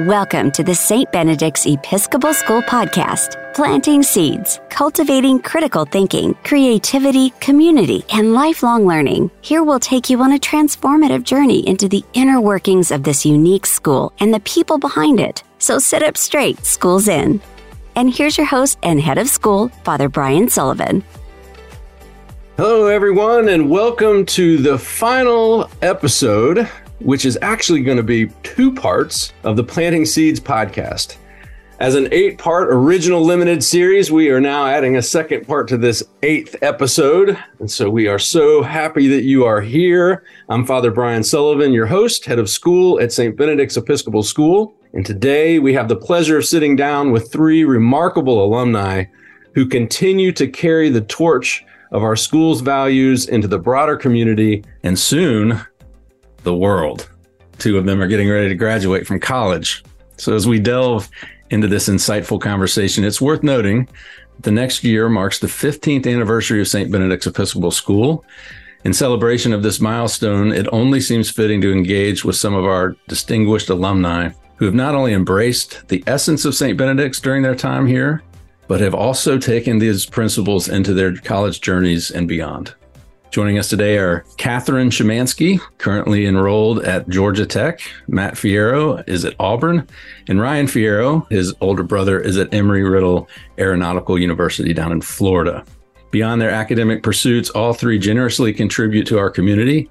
Welcome to the St. Benedict's Episcopal School podcast, planting seeds, cultivating critical thinking, creativity, community, and lifelong learning. Here we'll take you on a transformative journey into the inner workings of this unique school and the people behind it. So sit up straight, school's in. And here's your host and head of school, Father Brian Sullivan. Hello, everyone, and welcome to the final episode which is actually going to be two parts of the Planting Seeds podcast. As an eight part original limited series, we are now adding a second part to this eighth episode. And so we are so happy that you are here. I'm Father Brian Sullivan, your host, head of school at St. Benedict's Episcopal School. And today we have the pleasure of sitting down with three remarkable alumni who continue to carry the torch of our school's values into the broader community and soon the world. Two of them are getting ready to graduate from college. So, as we delve into this insightful conversation, it's worth noting the next year marks the 15th anniversary of St. Benedict's Episcopal School. In celebration of this milestone, it only seems fitting to engage with some of our distinguished alumni who have not only embraced the essence of St. Benedict's during their time here, but have also taken these principles into their college journeys and beyond. Joining us today are Catherine Szymanski, currently enrolled at Georgia Tech. Matt Fierro is at Auburn. And Ryan Fierro, his older brother, is at Embry Riddle Aeronautical University down in Florida. Beyond their academic pursuits, all three generously contribute to our community.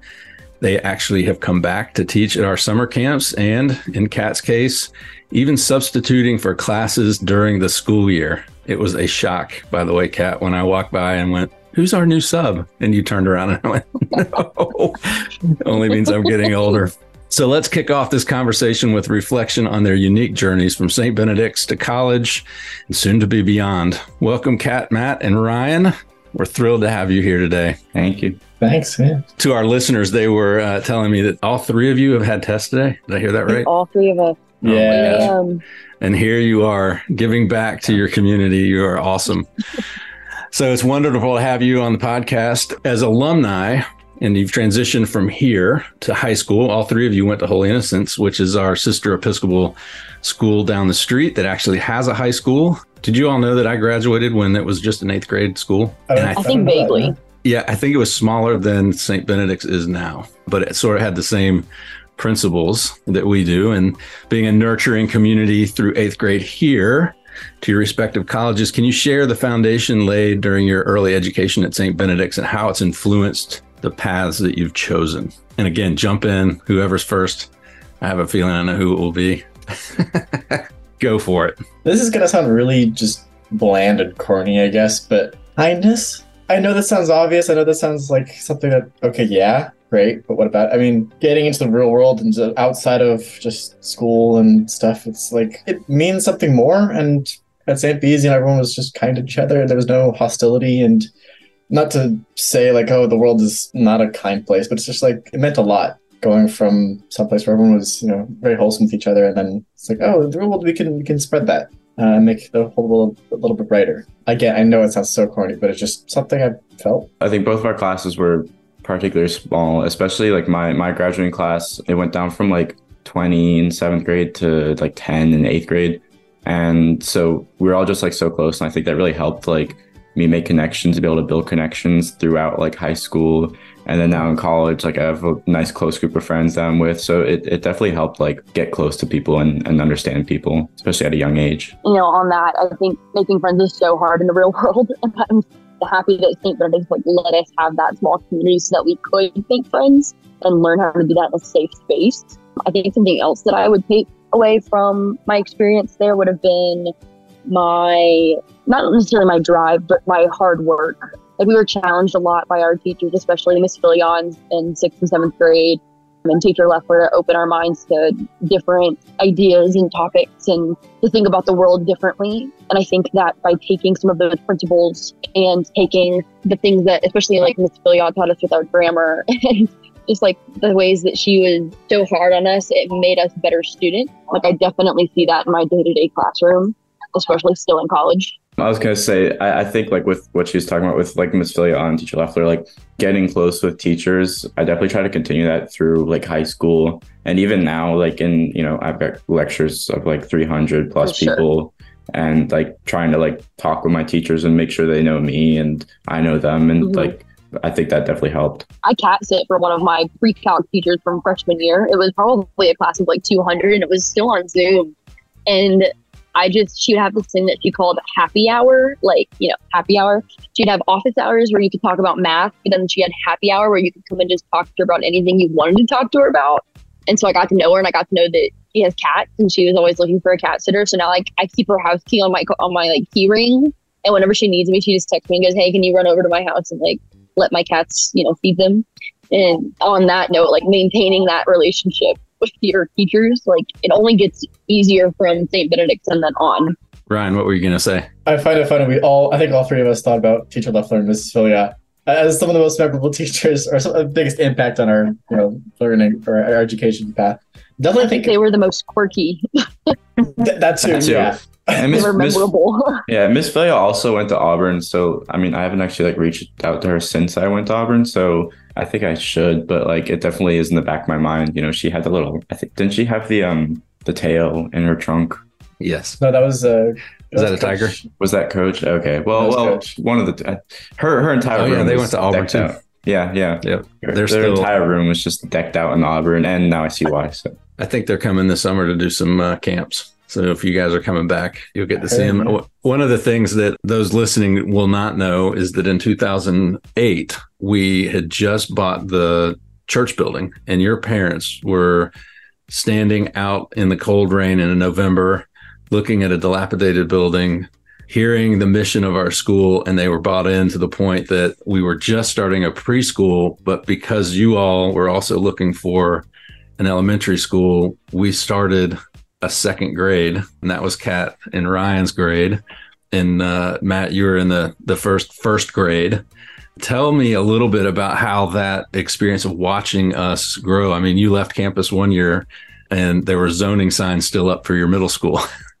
They actually have come back to teach at our summer camps and, in Kat's case, even substituting for classes during the school year. It was a shock, by the way, Kat, when I walked by and went, who's our new sub? And you turned around and I went, no, only means I'm getting older. So let's kick off this conversation with reflection on their unique journeys from St. Benedict's to college and soon to be beyond. Welcome, Kat, Matt, and Ryan. We're thrilled to have you here today. Thank you. Thanks, man. To our listeners, they were uh, telling me that all three of you have had tests today. Did I hear that right? All three of us. Yeah. Um, and here you are giving back to your community. You are awesome. So it's wonderful to have you on the podcast as alumni. And you've transitioned from here to high school. All three of you went to Holy Innocents, which is our sister Episcopal school down the street that actually has a high school. Did you all know that I graduated when it was just an eighth grade school? I, And I think vaguely. Yeah, I think it was smaller than St. Benedict's is now, but it sort of had the same principles that we do. And being a nurturing community through eighth grade here to your respective colleges, can you share the foundation laid during your early education at St. Benedict's and how it's influenced the paths that you've chosen? And again, jump in, whoever's first. I have a feeling I know who it will be. Go for it. This is gonna sound really just bland and corny, I guess, but kindness. I know that sounds obvious. I know that sounds like something that okay, yeah, great, but what about? I mean, getting into the real world and outside of just school and stuff, it's like it means something more. And at St. B's, you know, everyone was just kind to each other. There was no hostility, and not to say like, oh, the world is not a kind place, but it's just like it meant a lot going from someplace where everyone was, you know, very wholesome with each other, and then it's like, oh, the real world, we can we can spread that uh, and make the whole world a little bit brighter. Again, I know it sounds so corny, but it's just something I felt. I think both of our classes were particularly small, especially like my my graduating class. It went down from like 20 in seventh grade to like 10 in eighth grade, and so we were all just like so close. And I think that really helped like me make connections, to be able to build connections throughout like high school, and then now in college, like I have a nice close group of friends that I'm with. So it, it definitely helped like get close to people and, and understand people, especially at a young age. You know, on that, I think making friends is so hard in the real world. Happy that St. Benedict's like let us have that small community so that we could make friends and learn how to do that in a safe space. I think something else that I would take away from my experience there would have been my not necessarily my drive, but my hard work. Like we were challenged a lot by our teachers, especially Miss Filions in sixth and seventh grade. And teacher left Leffler to open our minds to different ideas and topics and to think about the world differently. And I think that by taking some of those principles and taking the things that, especially like Miss Filion taught us with our grammar and just like the ways that she was so hard on us, it made us better students. Like I definitely see that in my day to day classroom especially still in college. I was gonna say, I, I think like with what she was talking about with like Miss Filia and Teacher Leffler, like getting close with teachers. I definitely try to continue that through like high school and even now, like in you know, I've got lectures of like 300 plus sure. people, and like trying to like talk with my teachers and make sure they know me and I know them, and Mhm. like I think that definitely helped. I cat sit for one of my pre-calc teachers from freshman year. It was probably a class of like 200 and it was still on Zoom. And I just, she would have this thing that she called happy hour, like, you know, happy hour. She'd have office hours where you could talk about math, but then she had happy hour where you could come and just talk to her about anything you wanted to talk to her about. And so I got to know her and I got to know that she has cats and she was always looking for a cat sitter. So now like I keep her house key on my, on my like key ring. And whenever she needs me, she just texts me and goes, Hey, can you run over to my house and like let my cats, you know, feed them. And on that note, like maintaining that relationship with your teachers, like it only gets easier from St. Benedict's and then on. Ryan, what were you going to say? I find it funny. We all, I think all three of us thought about Teacher Leffler and Mrs. Filia as some of the most memorable teachers or some of the biggest impact on our, you know, learning or our education path. Definitely I think think they were the most quirky. th- that too. That too. Yeah. And Miss, were Miss, yeah, Miss Filia also went to Auburn, so I mean, I haven't actually like reached out to her since I went to Auburn, so I think I should, but like it definitely is in the back of my mind. You know, she had the little. I think didn't she have the um the tail in her trunk? Yes. No, that was. Uh, Is that a Coach- tiger? Was that Coach? Okay, well, well, Coach. one of the uh, her her entire Oh, yeah, they went to Auburn, too. out. Yeah, yeah. Yep. Their, their still- entire room was just decked out in Auburn, and now I see why. So I think they're coming this summer to do some uh, camps. So if you guys are coming back, you'll get to see them. One of the things that those listening will not know is that in 2008, we had just bought the church building, and your parents were standing out in the cold rain in November, looking at a dilapidated building, hearing the mission of our school, and they were bought in to the point that we were just starting a preschool, but because you all were also looking for an elementary school, we started a second grade, and that was Kat and Ryan's grade. And uh, Matt, you were in the the first first grade. Tell me a little bit about how that experience of watching us grow. I mean, you left campus one year, and there were zoning signs still up for your middle school.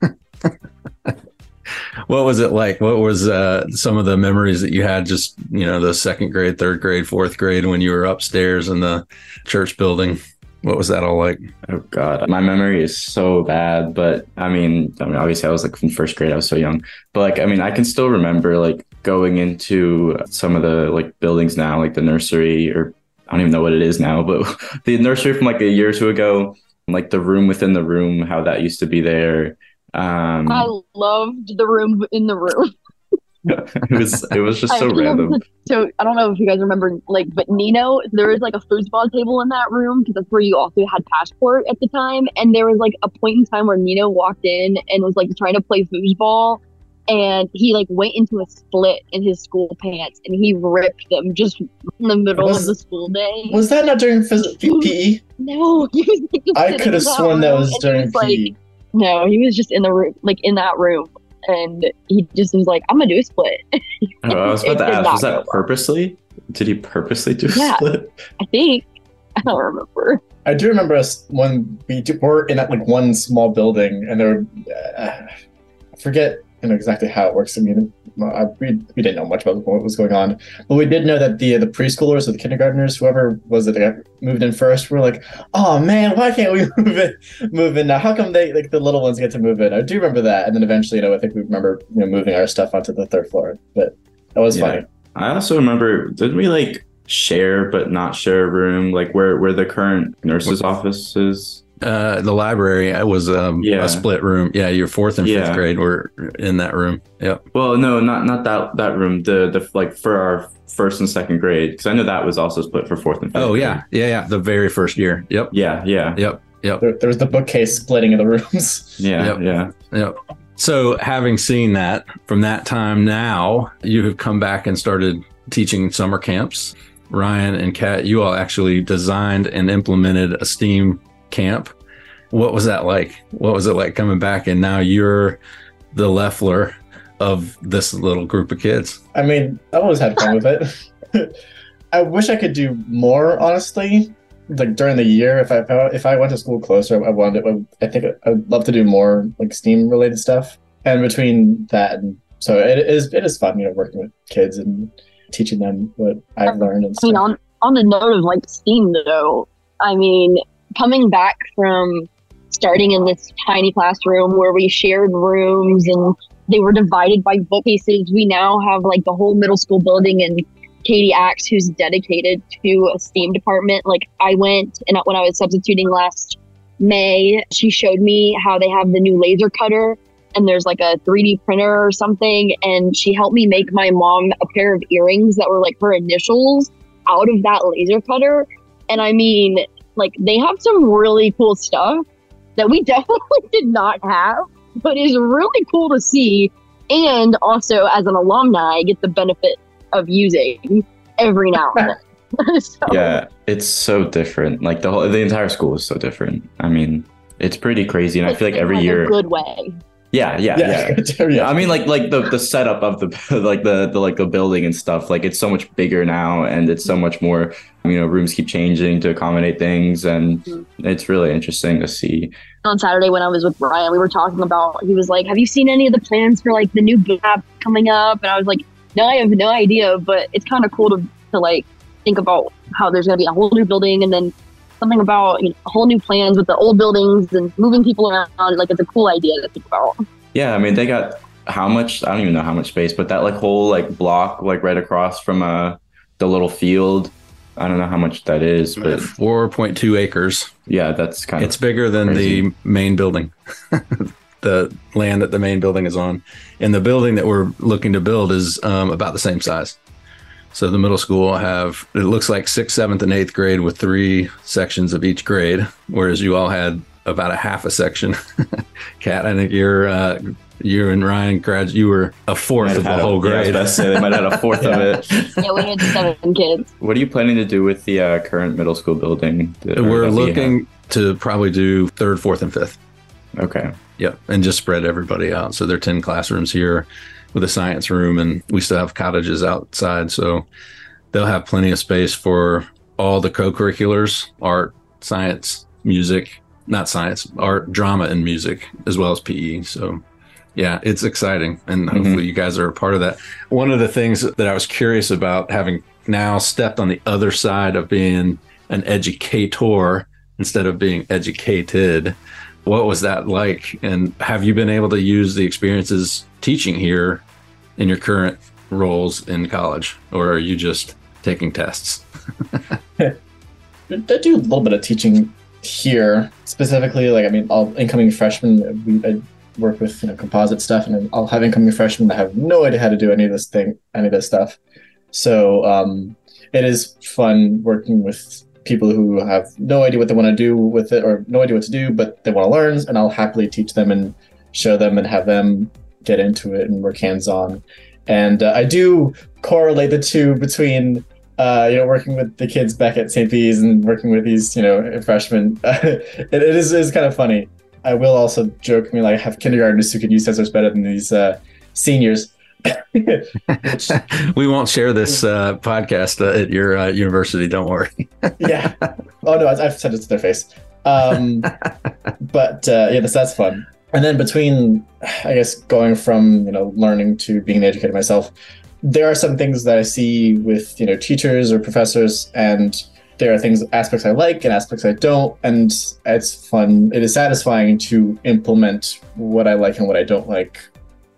what was it like? What was uh, some of the memories that you had? Just you know, the second grade, third grade, fourth grade when you were upstairs in the church building. What was that all like? Oh God, my memory is so bad. But I mean, I mean, obviously, I was like in first grade. I was so young. But like, I mean, I can still remember like going into some of the like buildings now, like the nursery, or I don't even know what it is now, but the nursery from like a year or two ago, like the room within the room, how that used to be there. Um, I loved the room in the room. it was it was just so random. So I don't know if you guys remember, like, but Nino, there was like a foosball table in that room because that's where you also had passport at the time. And there was like a point in time where Nino walked in and was like trying to play foosball, and he like went into a split in his school pants and he ripped them just in the middle Was- of the school day. Was that not during phys- PE? no, he was like, I could have sworn that was during E. was, like, PE. no, he was just in the room, like in that room, and he just was like, "I'm gonna do a split." Oh, I was about to ask, was go that well. purposely? Did he purposely do a Yeah. split? I think I don't remember. I do remember us when we were in that like one small building, and there were uh, I forget you know exactly how it works. I mean, I, we, we didn't know much about what was going on, but we did know that the the preschoolers or the kindergartners, whoever was it that got moved in first, were like, "Oh man, why can't we move in? Move in now? How come they like the little ones get to move in?" I do remember that, and then eventually, you know, I think we remember you know moving our stuff onto the third floor, but that was Yeah. funny. I also remember, didn't we like share but not share a room, like where where the current nurse's office is? Uh, the library it was um, Yeah. a split room. Yeah, your fourth and fifth grade were in that room. Yep. Well, no, not not that that room. The the like for our first and second grade, because I know that was also split for fourth and fifth. Oh grade. yeah, yeah, yeah. The very first year. Yep. yeah, yeah, Yep. Yep. There, there was the bookcase splitting of the rooms. yeah, Yep. yeah. Yep. So, having seen that from that time now, you have come back and started teaching summer camps. Ryan and Kat, you all actually designed and implemented a STEAM camp. What was that like? What was it like coming back and now you're the Leffler of this little group of kids? I mean, I always had fun with it. I wish I could do more, honestly. Like during the year, if I if I, went to school closer, I wanted. I think I'd love to do more like STEAM related stuff. And between that and so it is it is fun, you know, working with kids and teaching them what I've learned and I mean, on on the note of like STEAM though, I mean, coming back from starting in this tiny classroom where we shared rooms and they were divided by bookcases, we now have like the whole middle school building and Katie Axe, who's dedicated to a STEAM department. Like I went and when I was substituting last May, she showed me how they have the new laser cutter and there's like a 3D printer or something. And she helped me make my mom a pair of earrings that were like her initials out of that laser cutter. And I mean, like they have some really cool stuff that we definitely did not have, but is really cool to see. And also, as an alumni, I get the benefit of using every now and then. so, Yeah, it's so different. Like the whole, the entire school is so different. I mean, it's pretty crazy, and I feel like in, every a year. good way. Yeah, yeah, yeah. Yeah, I mean, like, like the the setup of the like the the like the building and stuff. Like, it's so much bigger now, and it's so much more. You know, rooms keep changing to accommodate things, and Mhm. it's really interesting to see. on Saturday when I was with Brian, we were talking about. He was like, "Have you seen any of the plans for like the new lab coming up?" And I was like, "No, I have no idea." But it's kind of cool to to like think about how there's going to be a whole new building, and then something about you know, whole new plans with the old buildings and moving people around. Like it's a cool idea to think about. Yeah, I mean, they got how much? I don't even know how much space, but that like whole like block like right across from uh the little field. I don't know how much that is, but Four point two acres. yeah, that's kind It's of it's bigger than crazy. the main building, the land that the main building is on, and the building that we're looking to build is um, about the same size. So the middle school will have it looks like sixth, seventh, and eighth grade with three sections of each grade, whereas you all had about a half a section. Kat, I think you're uh, you and Ryan grad you were a fourth of the had a- whole yeah, I was grade. about to say they might have had a fourth of it. Yeah, we had seven kids. What are you planning to do with the uh, current middle school building? that- We're that we have? looking to probably do third, fourth, and fifth. Okay. Yep, and just spread everybody out. So there are ten classrooms here with a science room, and we still have cottages outside, so they'll have plenty of space for all the co-curriculars: art, science, music. Not science, art, drama, and music, as well as PE. So, yeah, it's exciting, and mm-hmm. hopefully you guys are a part of that. One of the things that I was curious about, having now stepped on the other side of being an educator instead of being educated, what was that like and have you been able to use the experiences teaching here in your current roles in college or are you just taking tests I do a little bit of teaching here, specifically. Like, I mean, all incoming freshmen, we I work with you know composite stuff, and I'll have incoming freshmen that have no idea how to do any of this thing, any of this stuff. So um, it is fun working with people who have no idea what they want to do with it, or no idea what to do, but they want to learn, and I'll happily teach them and show them and have them get into it and work hands on. And uh, I do correlate the two between uh, you know, working with the kids back at St. B's and working with these, you know, freshmen, it, it is is kind of funny. I will also jokingly like I have kindergartners who could use scissors better than these uh, seniors. we won't share this uh, podcast uh, at your uh, university don't worry yeah. Oh no, I- I've said it to their face. Um, but uh, yeah, that's that's fun. And then between, I guess, going from you know learning to being an educator myself, there are some things that I see with you know teachers or professors, and there are things aspects I like and aspects I don't, and it's fun. It is satisfying to implement what I like and what I don't like,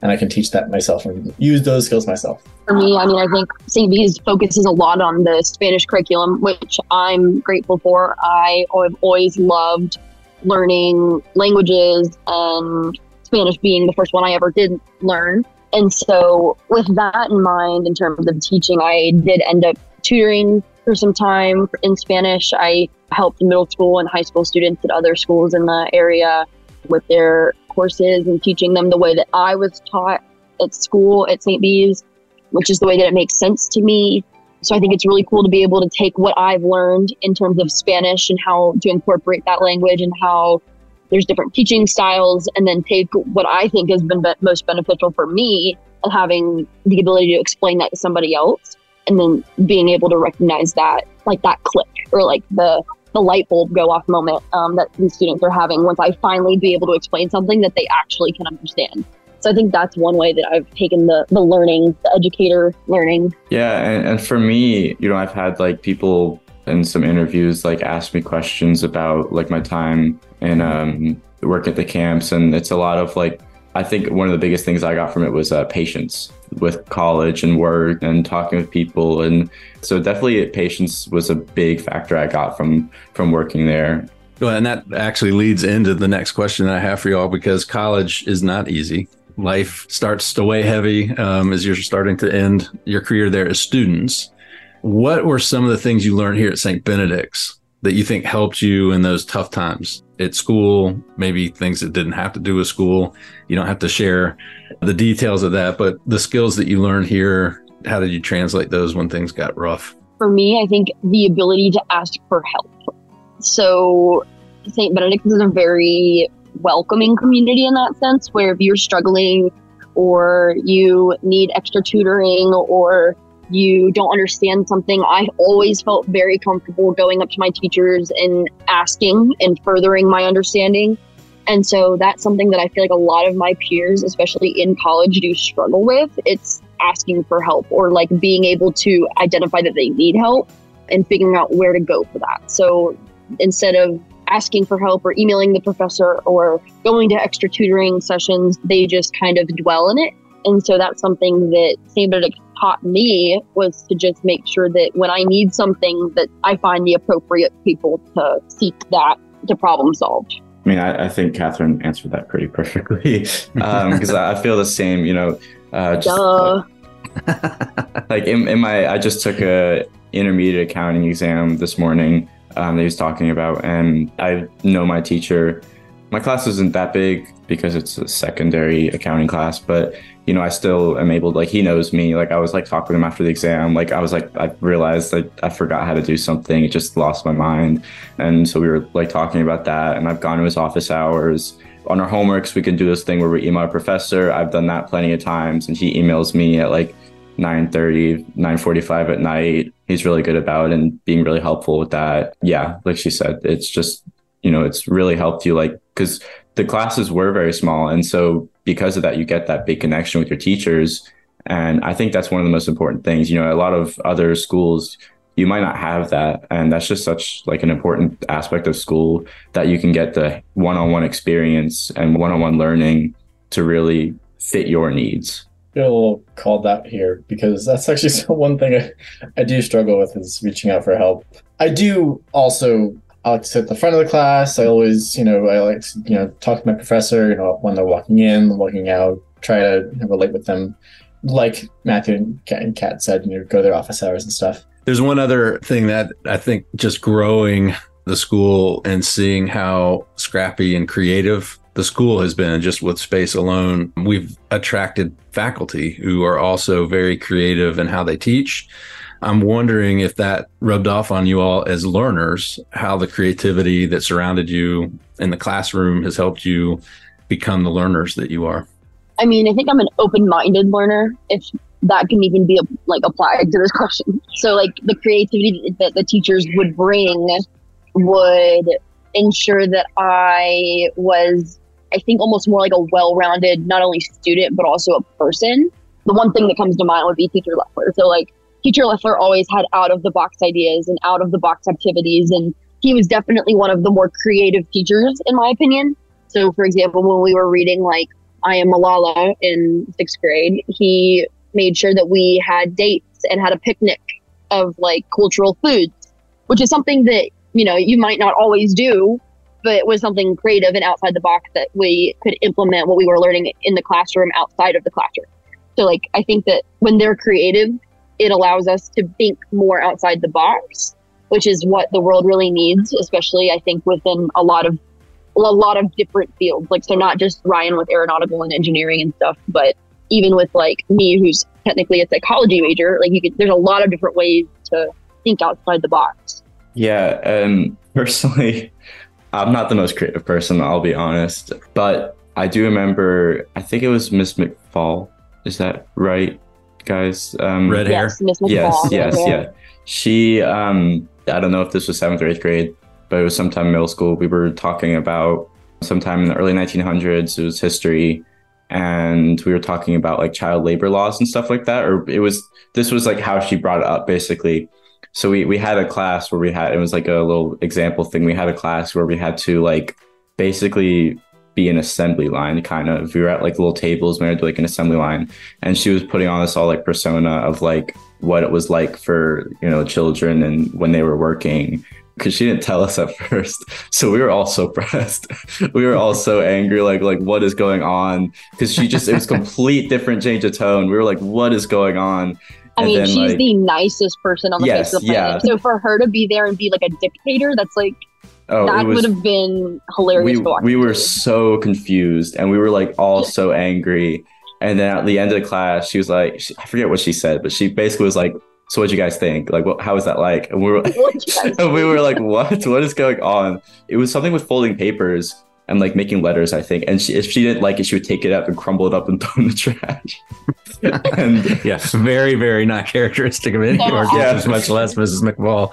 and I can teach that myself and use those skills myself. For me, I mean, I think. B's focuses a lot on the Spanish curriculum, which I'm grateful for. I have always loved learning languages and Spanish being the first one I ever did learn. And so, with that in mind, in terms of teaching, I did end up tutoring for some time in Spanish. I helped middle school and high school students at other schools in the area with their courses and teaching them the way that I was taught at school at St. B's, which is the way that it makes sense to me. So I think it's really cool to be able to take what I've learned in terms of Spanish and how to incorporate that language and how there's different teaching styles, and then take what I think has been be- most beneficial for me and having the ability to explain that to somebody else, and then being able to recognize that, like that click or like the the light bulb go off moment um, that these students are having once I finally be able to explain something that they actually can understand. So I think that's one way that I've taken the the learning, the educator learning. Yeah, and, and for me, you know, I've had like people in some interviews like ask me questions about like my time and um, work at the camps, and it's a lot of like I think one of the biggest things I got from it was uh, patience with college and work and talking with people, and so definitely patience was a big factor I got from from working there. Well, and that actually leads into the next question I have for y'all because college is not easy. Life starts to weigh heavy um, as you're starting to end your career there as students. What were some of the things you learned here at St. Benedict's that you think helped you in those tough times at school? Maybe things that didn't have to do with school. You don't have to share the details of that, but the skills that you learned here, how did you translate those when things got rough? For me, I think the ability to ask for help. So, St. Benedict's is a very welcoming community in that sense, where if you're struggling or you need extra tutoring or you don't understand something, I always felt very comfortable going up to my teachers and asking and furthering my understanding. And so that's something that I feel like a lot of my peers, especially in college, do struggle with. It's asking for help or like being able to identify that they need help and figuring out where to go for that. So instead of asking for help or emailing the professor or going to extra tutoring sessions, they just kind of dwell in it. And so that's something that St. Benedict taught me was to just make sure that when I need something that I find the appropriate people to seek that to problem solve. I mean, I, I think Catherine answered that pretty perfectly because um, I feel the same. You know, uh, just Duh. like, like in, in my, I just took a intermediate accounting exam this morning um, that he was talking about, and I know my teacher. My class isn't that big because it's a secondary accounting class, but you know, I still am able to, like, he knows me. Like, I was like talking to him after the exam. Like, I was like, I realized that I forgot how to do something. It just lost my mind. And so we were like talking about that. And I've gone to his office hours. On our homeworks, we can do this thing where we email our professor. I've done that plenty of times. And he emails me at like 9 9.45 at night. He's really good about and being really helpful with that. Yeah, like she said, it's just, you know, it's really helped you like, because the classes were very small. And so because of that, you get that big connection with your teachers. And I think that's one of the most important things. You know, a lot of other schools, you might not have that. And that's just such like an important aspect of school that you can get the one-on-one experience and one-on-one learning to really fit your needs. A little called out here because that's actually one thing I, I do struggle with is reaching out for help. I do also I like to sit at the front of the class. I always, you know, I like to, you know, talk to my professor, you know, when they're walking in, walking out, try to relate with them. Like Matthew and Kat, said, you know, go to their office hours and stuff. There's one other thing that I think just growing the school and seeing how scrappy and creative the school has been just with space alone. We've attracted faculty who are also very creative in how they teach I'm wondering if that rubbed off on you all as learners, how the creativity that surrounded you in the classroom has helped you become the learners that you are. I mean, I think I'm an open-minded learner, if that can even be like applied to this question. So, like the creativity that the teachers would bring would ensure that I was, I think, almost more like a well-rounded, not only student but also a person. The one thing that comes to mind would be teacher Leffler. So, like teacher Leffler always had out of the box ideas and out of the box activities. And he was definitely one of the more creative teachers, in my opinion. So, for example, when we were reading like I Am Malala in sixth grade, he made sure that we had dates and had a picnic of like cultural foods, which is something that, you know, you might not always do, but it was something creative and outside the box that we could implement what we were learning in the classroom outside of the classroom. So, like, I think that when they're creative, it allows us to think more outside the box, which is what the world really needs, especially I think within a lot of a lot of different fields. Like so not just Ryan with aeronautical and engineering and stuff, but even with like me who's technically a psychology major, like you could there's a lot of different ways to think outside the box. Yeah, and personally I'm not the most creative person, I'll be honest, but I do remember I think it was Miss McFall. Is that right? Guys. Um, Red hair. Yes, Miss Yes, yes, yeah. She, um, I don't know if this was seventh or eighth grade, but it was sometime middle school. We were talking about sometime in the early 1900s. It was history, and we were talking about like child labor laws and stuff like that. Or it was this was like how she brought it up basically. So we we had a class where we had it was like a little example thing. We had a class where we had to like basically be an assembly line kind of. We were at like little tables, we had like an assembly line, and she was putting on this all like persona of like what it was like for you know children and when they were working because she didn't tell us at first. So we were all so pressed. we were all so angry, like like what is going on? Because she just it was complete different change of tone. We were like, what is going on? I and mean, then, she's like, the nicest person on the yes, face of the planet. Yeah. So for her to be there and be like a dictator, that's like oh, that was, would have been hilarious. We, we were so confused and we were like all so angry. And then at the end of the class, she was like, she, I forget what she said, but she basically was like, so what do you guys think? Like, what, how was that like? And we were, and we were like, what? What is going on? It was something with folding papers and like making letters, I think. And she, if she didn't like it, she would take it up and crumble it up and throw in the trash. and yes, very, very not characteristic of any yeah. yeah. much less Mrs. McFall.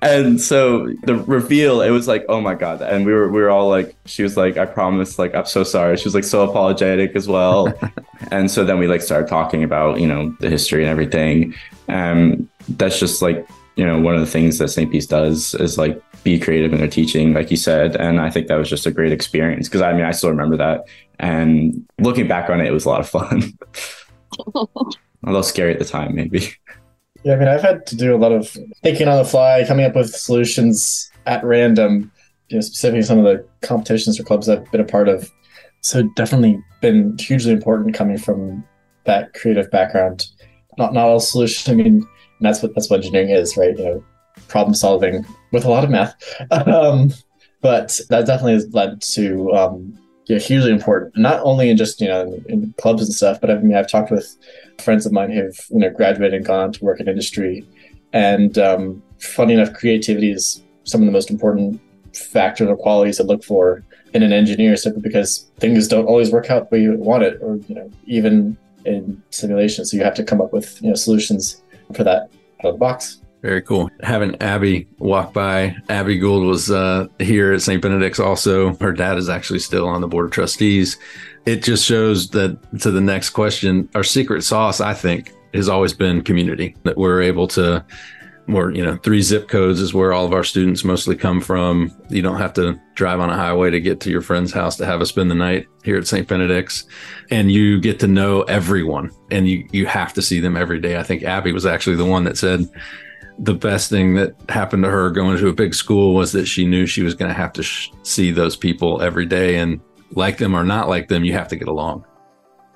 And so the reveal, it was like, oh my god! And we were we were all like, she was like, I promise, like I'm so sorry. She was like so apologetic as well. and so then we like started talking about you know the history and everything. Um, that's just like you know one of the things that St. B's does is like be creative in their teaching, like you said. And I think that was just a great experience because I mean, I still remember that. And looking back on it, it was a lot of fun. a little scary at the time, maybe. Yeah, I mean, I've had to do a lot of thinking on the fly, coming up with solutions at random, you know, specifically some of the competitions or clubs I've been a part of. So definitely been hugely important coming from that creative background. Not not all solutions. I mean, that's what that's what engineering is, right? You know, problem solving with a lot of math. Um, but that definitely has led to um, yeah, hugely important. Not only in just you know in, in, clubs and stuff, but I mean I've talked with friends of mine who've you know graduated and gone on to work in industry. And um, funny enough, creativity is some of the most important factors or qualities to look for in an engineer, simply because things don't always work out the way you want it, or you know even in simulation. So you have to come up with you know solutions for that out of the box. Very cool. Having Abby walk by. Abby Gould was uh, here at St. Benedict's also. Her dad is actually still on the board of trustees. It just shows that to the next question, our secret sauce, I think, has always been community that we're able to more, you know, three zip codes is where all of our students mostly come from. You don't have to drive on a highway to get to your friend's house to have us spend the night here at St. Benedict's. And you get to know everyone and you, you have to see them every day. I think Abby was actually the one that said, the best thing that happened to her going to a big school was that she knew she was going to have to sh- see those people every day and like them or not like them, you have to get along.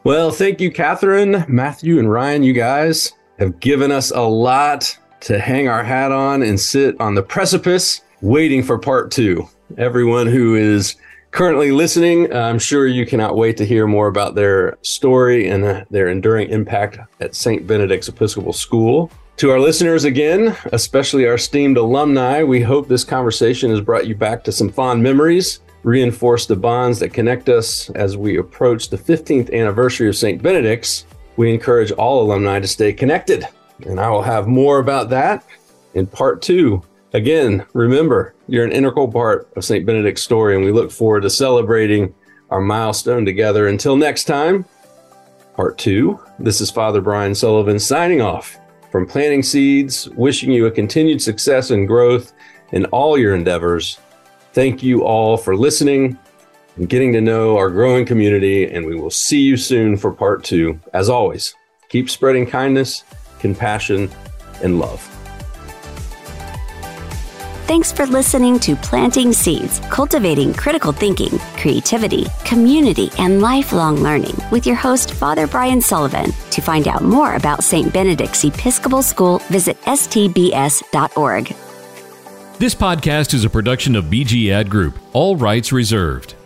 Well, thank you, Catherine, Matthew, and Ryan. You guys have given us a lot to hang our hat on and sit on the precipice waiting for part two. Everyone who is currently listening, I'm sure you cannot wait to hear more about their story and uh, their enduring impact at St. Benedict's Episcopal School. To our listeners again, especially our esteemed alumni, we hope this conversation has brought you back to some fond memories, reinforced the bonds that connect us as we approach the 15th anniversary of St. Benedict's. We encourage all alumni to stay connected, and I will have more about that in part two. Again, remember, you're an integral part of St. Benedict's story, and we look forward to celebrating our milestone together. Until next time, part two, this is Father Brian Sullivan signing off from planting seeds, wishing you a continued success and growth in all your endeavors. Thank you all for listening and getting to know our growing community, and we will see you soon for part two. As always, keep spreading kindness, compassion, and love. Thanks for listening to Planting Seeds, Cultivating Critical Thinking, Creativity, Community, and Lifelong Learning with your host, Father Brian Sullivan. To find out more about St. Benedict's Episcopal School, visit stbs.org. This podcast is a production of BG Ad Group, all rights reserved.